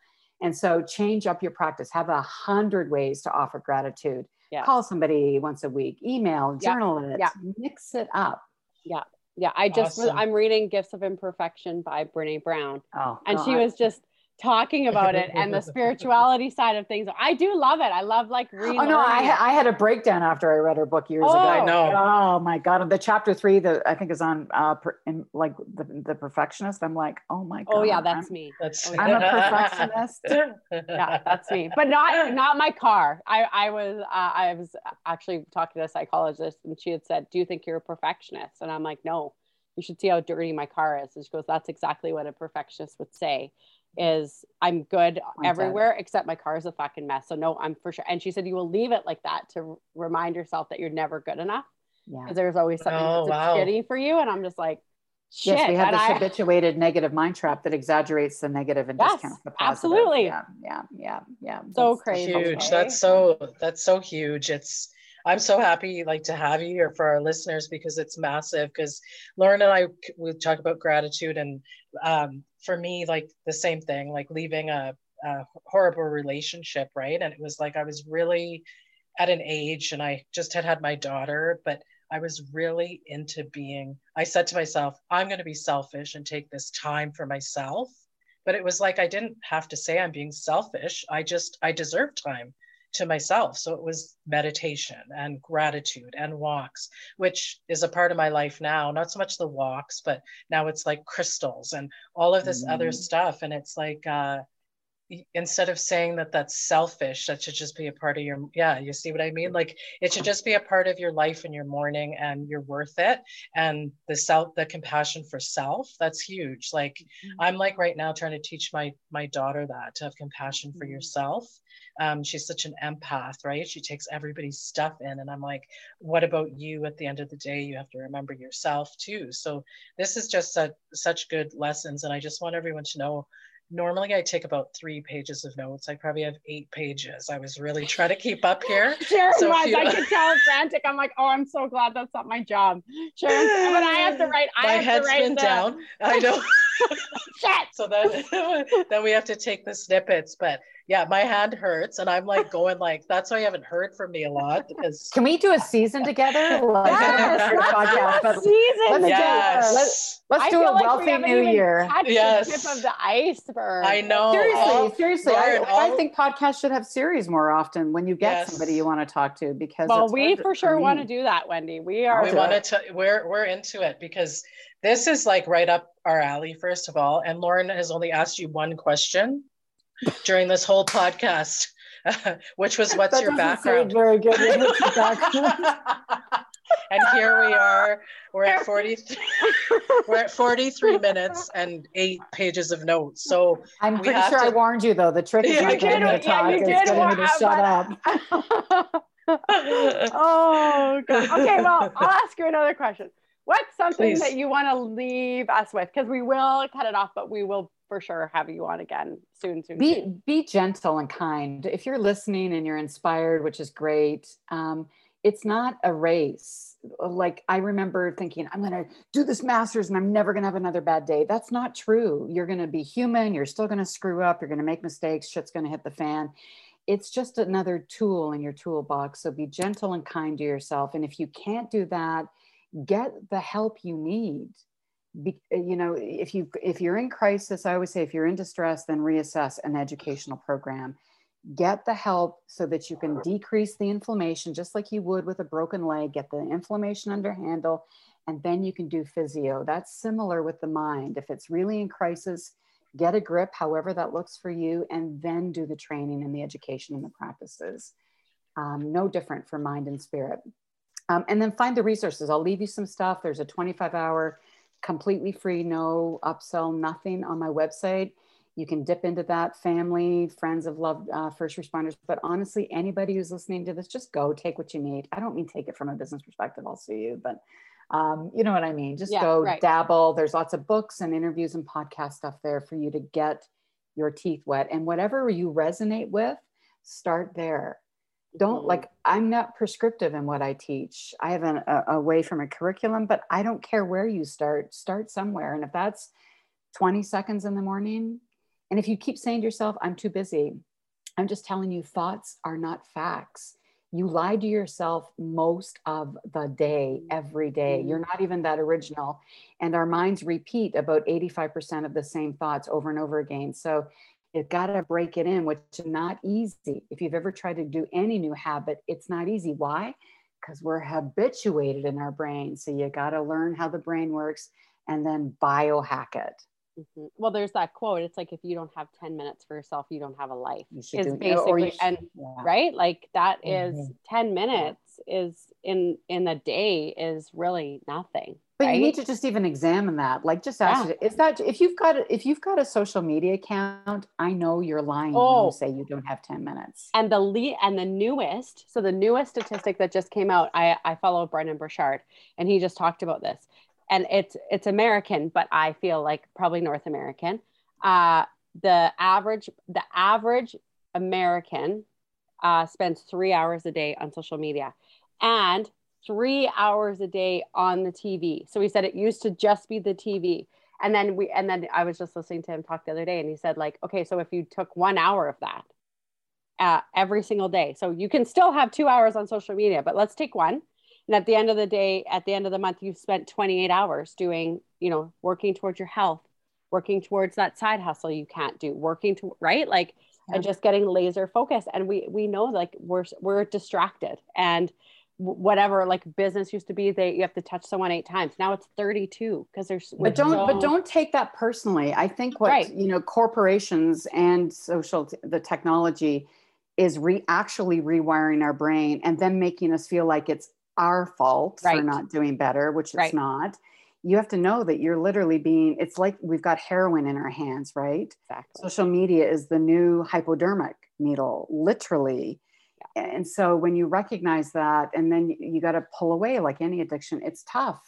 And so change up your practice. Have a hundred ways to offer gratitude. Yes. Call somebody once a week, email, journal it, Yeah. mix it up. Yeah, Yeah. I just was, I'm reading Gifts of Imperfection by Brene Brown, Oh, and she was just talking about it and the spirituality [LAUGHS] side of things. I do love it. I love like relearning. Oh no, I, I had a breakdown after I read her book years Oh. ago. I know. Oh my god, the chapter three that I think is on uh, per, in, like the, the perfectionist. I'm like, oh my god. oh yeah, that's I'm, me. That's Oh, [LAUGHS] I'm a [LAUGHS] perfectionist. Yeah, that's me. But not not my car. I I was uh, I was actually talking to a psychologist, and she had said, "Do you think you're a perfectionist?" And I'm like, "No." You should see how dirty my car is. And she goes, "That's exactly what a perfectionist would say." Is I'm good at it. everywhere except my car is a fucking mess. So no, I'm for sure. And she said you will leave it like that to remind yourself that you're never good enough Yeah. because there's always something Oh, that's wow. shitty for you. And I'm just like, shit. Yes, we have this I- [LAUGHS] habituated negative mind trap that exaggerates the negative and Yes, discounts the positive. absolutely. Yeah, yeah, yeah, yeah. So That's- crazy. huge. okay? That's so that's so huge. It's I'm so happy like to have you here for our listeners because it's massive. Because Lauren and I we talk about gratitude, and um, for me, like the same thing, like leaving a, a horrible relationship, right? And it was like I was really at an age, and I just had had my daughter, but I was really into being. I said to myself, I'm going to be selfish and take this time for myself. But it was like I didn't have to say I'm being selfish. I just I deserve time to myself. So it was meditation and gratitude and walks, which is a part of my life now. Not so much the walks, but now it's like crystals and all of this other Mm. stuff. And it's like, uh, instead of saying that that's selfish, that should just be a part of your, yeah, you see what I mean? Like it should just be a part of your life and your morning and you're worth it. And the self, the compassion for self, that's huge. Like I'm like right now trying to teach my my daughter that to have compassion for Mhm. yourself. Um, she's such an empath, right? She takes everybody's stuff in, and I'm like, what about you? At the end of the day, you have to remember yourself too. So this is just such such good lessons, and I just want everyone to know, normally I take about three pages of notes. I probably have eight pages. I was really trying to keep up [LAUGHS] here. Sharon so was. You... I could [LAUGHS] tell frantic. I'm like, oh, I'm so glad that's not my job. Sharon, but I have to [SIGHS] write. I my have head's to write been the... down. I know. [LAUGHS] Shit. So then, [LAUGHS] then we have to take the snippets. But yeah, my hand hurts, and I'm like going like. That's why you haven't heard from me a lot because. Can we do a season together? [LAUGHS] Like, yes, let's podcast, do a season. Let's, yes. let's, let's do a like wealthy new year. Yes. The tip of the iceberg. I know. Seriously, all, seriously, Lauren, I, all, I, think podcasts should have series more often when you get yes. somebody you want to talk to because. Well, we for sure want to do that, Wendy. We are. We want to. We're we're into it because this is like right up our alley. First of all, and Lauren has only asked you one question during this whole podcast, [LAUGHS] which was what's your background? Very good. [LAUGHS] and here we are. We're at [LAUGHS] 40 we're at 43 minutes and eight pages of notes. So I'm pretty sure to, I warned you though. The trick is not getting me to talk, yeah, getting me to shut up. oh god. Okay, well, I'll ask you another question. What's something Please. that you want to leave us with? Because we will cut it off, but we will for sure have you on again soon. Soon. Be soon. be gentle and kind. If you're listening and you're inspired, which is great. Um, it's not a race. Like I remember thinking, I'm going to do this master's and I'm never going to have another bad day. That's not true. You're going to be human. You're still going to screw up. You're going to make mistakes. Shit's going to hit the fan. It's just another tool in your toolbox. So be gentle and kind to yourself. And if you can't do that, get the help you need. Be, you know if you if you're in crisis i always say if you're in distress then reassess an educational program. Get the help so that you can decrease the inflammation just like you would with a broken leg get the inflammation under handle and then you can do physio. That's similar with the mind. If it's really in crisis get a grip however that looks for you and then do the training and the education and the practices. Um, no different for mind and spirit um, and then find the resources i'll leave you some stuff there's a 25 hour completely free, no upsell, nothing on my website. You can dip into that family, friends of loved uh, first responders. But honestly, anybody who's listening to this, just go take what you need. I don't mean take it from a business perspective, I'll see you, but um, you know what I mean? Just yeah, go right. dabble. There's lots of books and interviews and podcast stuff there for you to get your teeth wet. And whatever you resonate with, start there don't mm-hmm. like i'm not prescriptive in what i teach. I have an, a, a, way from a curriculum but i don't care where you start. Start somewhere. And if that's 20 seconds in the morning and if you keep saying to yourself i'm too busy. I'm just telling you thoughts are not facts. You lie to yourself most of the day every day. you're not even that original. And our minds repeat about 85% of the same thoughts over and over again. So You've got to break it in, which is not easy. If you've ever tried to do any new habit, it's not easy. Why? Because we're habituated in our brain. So you got to learn how the brain works and then biohack it. Mm-hmm. Well, there's that quote. It's like if you don't have 10 minutes for yourself, you don't have a life. Is basically should, and yeah. right? Like that mm-hmm. is 10 minutes is in in the day is really nothing. But right? you need to just even examine that. Like just ask, yeah. is that if you've got if you've got a social media account, I know you're lying oh. when you say you don't have 10 minutes. And the lead and the newest, so the newest statistic that just came out, I, I follow Brendon Burchard and he just talked about this. And it's it's American, but I feel like probably North American. Uh the average the average American uh, spends three hours a day on social media and three hours a day on the TV. So he said it used to just be the TV. And then we, and then I was just listening to him talk the other day and he said, like, okay, so if you took one hour of that uh, every single day, so you can still have two hours on social media, but let's take one. And at the end of the day, at the end of the month, you've spent 28 hours doing, you know, working towards your health, working towards that side hustle you can't do, working to, right? Like, yeah. and just getting laser focused. And we, we know like we're, we're distracted and, whatever like business used to be they you have to touch someone eight times now it's 32 because there's but don't so... but don't take that personally i think what right. you know corporations and social the technology is re actually rewiring our brain and then making us feel like it's our fault right. for not doing better which right. it's not you have to know that you're literally being it's like we've got heroin in our hands right exactly. social media is the new hypodermic needle literally and so when you recognize that and then you got to pull away like any addiction it's tough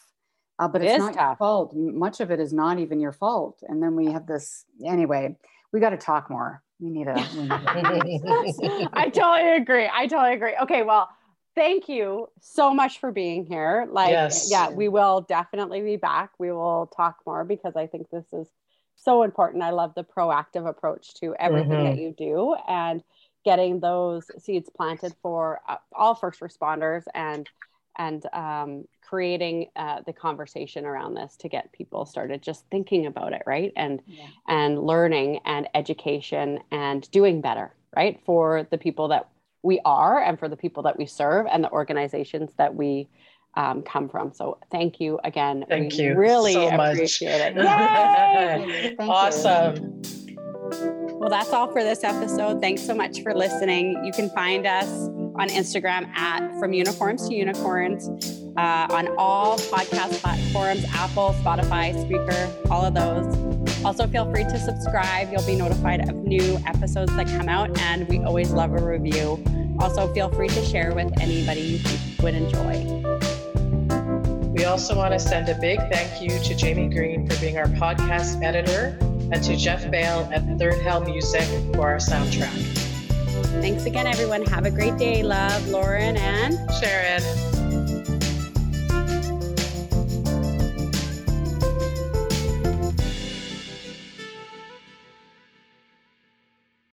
uh, but it it's not tough. your fault much of it is not even your fault and then we have this anyway we got to talk more. We need a. We need a [LAUGHS] I [LAUGHS] totally agree. I totally agree. Okay, well, thank you so much for being here. Like, Yes. yeah, we will definitely be back. We will talk more because I think this is so important. I love the proactive approach to everything that you do and getting those seeds planted for uh, all first responders and and um, creating uh, the conversation around this to get people started just thinking about it, right? And Yeah. and learning and education and doing better, right? For the people that we are and for the people that we serve and the organizations that we um, come from. So thank you again. Thank We you Really so much. appreciate it. [LAUGHS] Yay! Thank you. Well, that's all for this episode. Thanks so much for listening. You can find us on Instagram at From Uniforms to Unicorns uh, on all podcast platforms Apple, Spotify, Spreaker, all of those. Also, feel free to subscribe. You'll be notified of new episodes that come out, and we always love a review. Also, feel free to share with anybody you think would enjoy. We also want to send a big thank you to Jamie Green for being our podcast editor and to Jeff Bale at Third Hell Music for our soundtrack. Thanks again, everyone. Have a great day. Love, Lauren, and Sharon.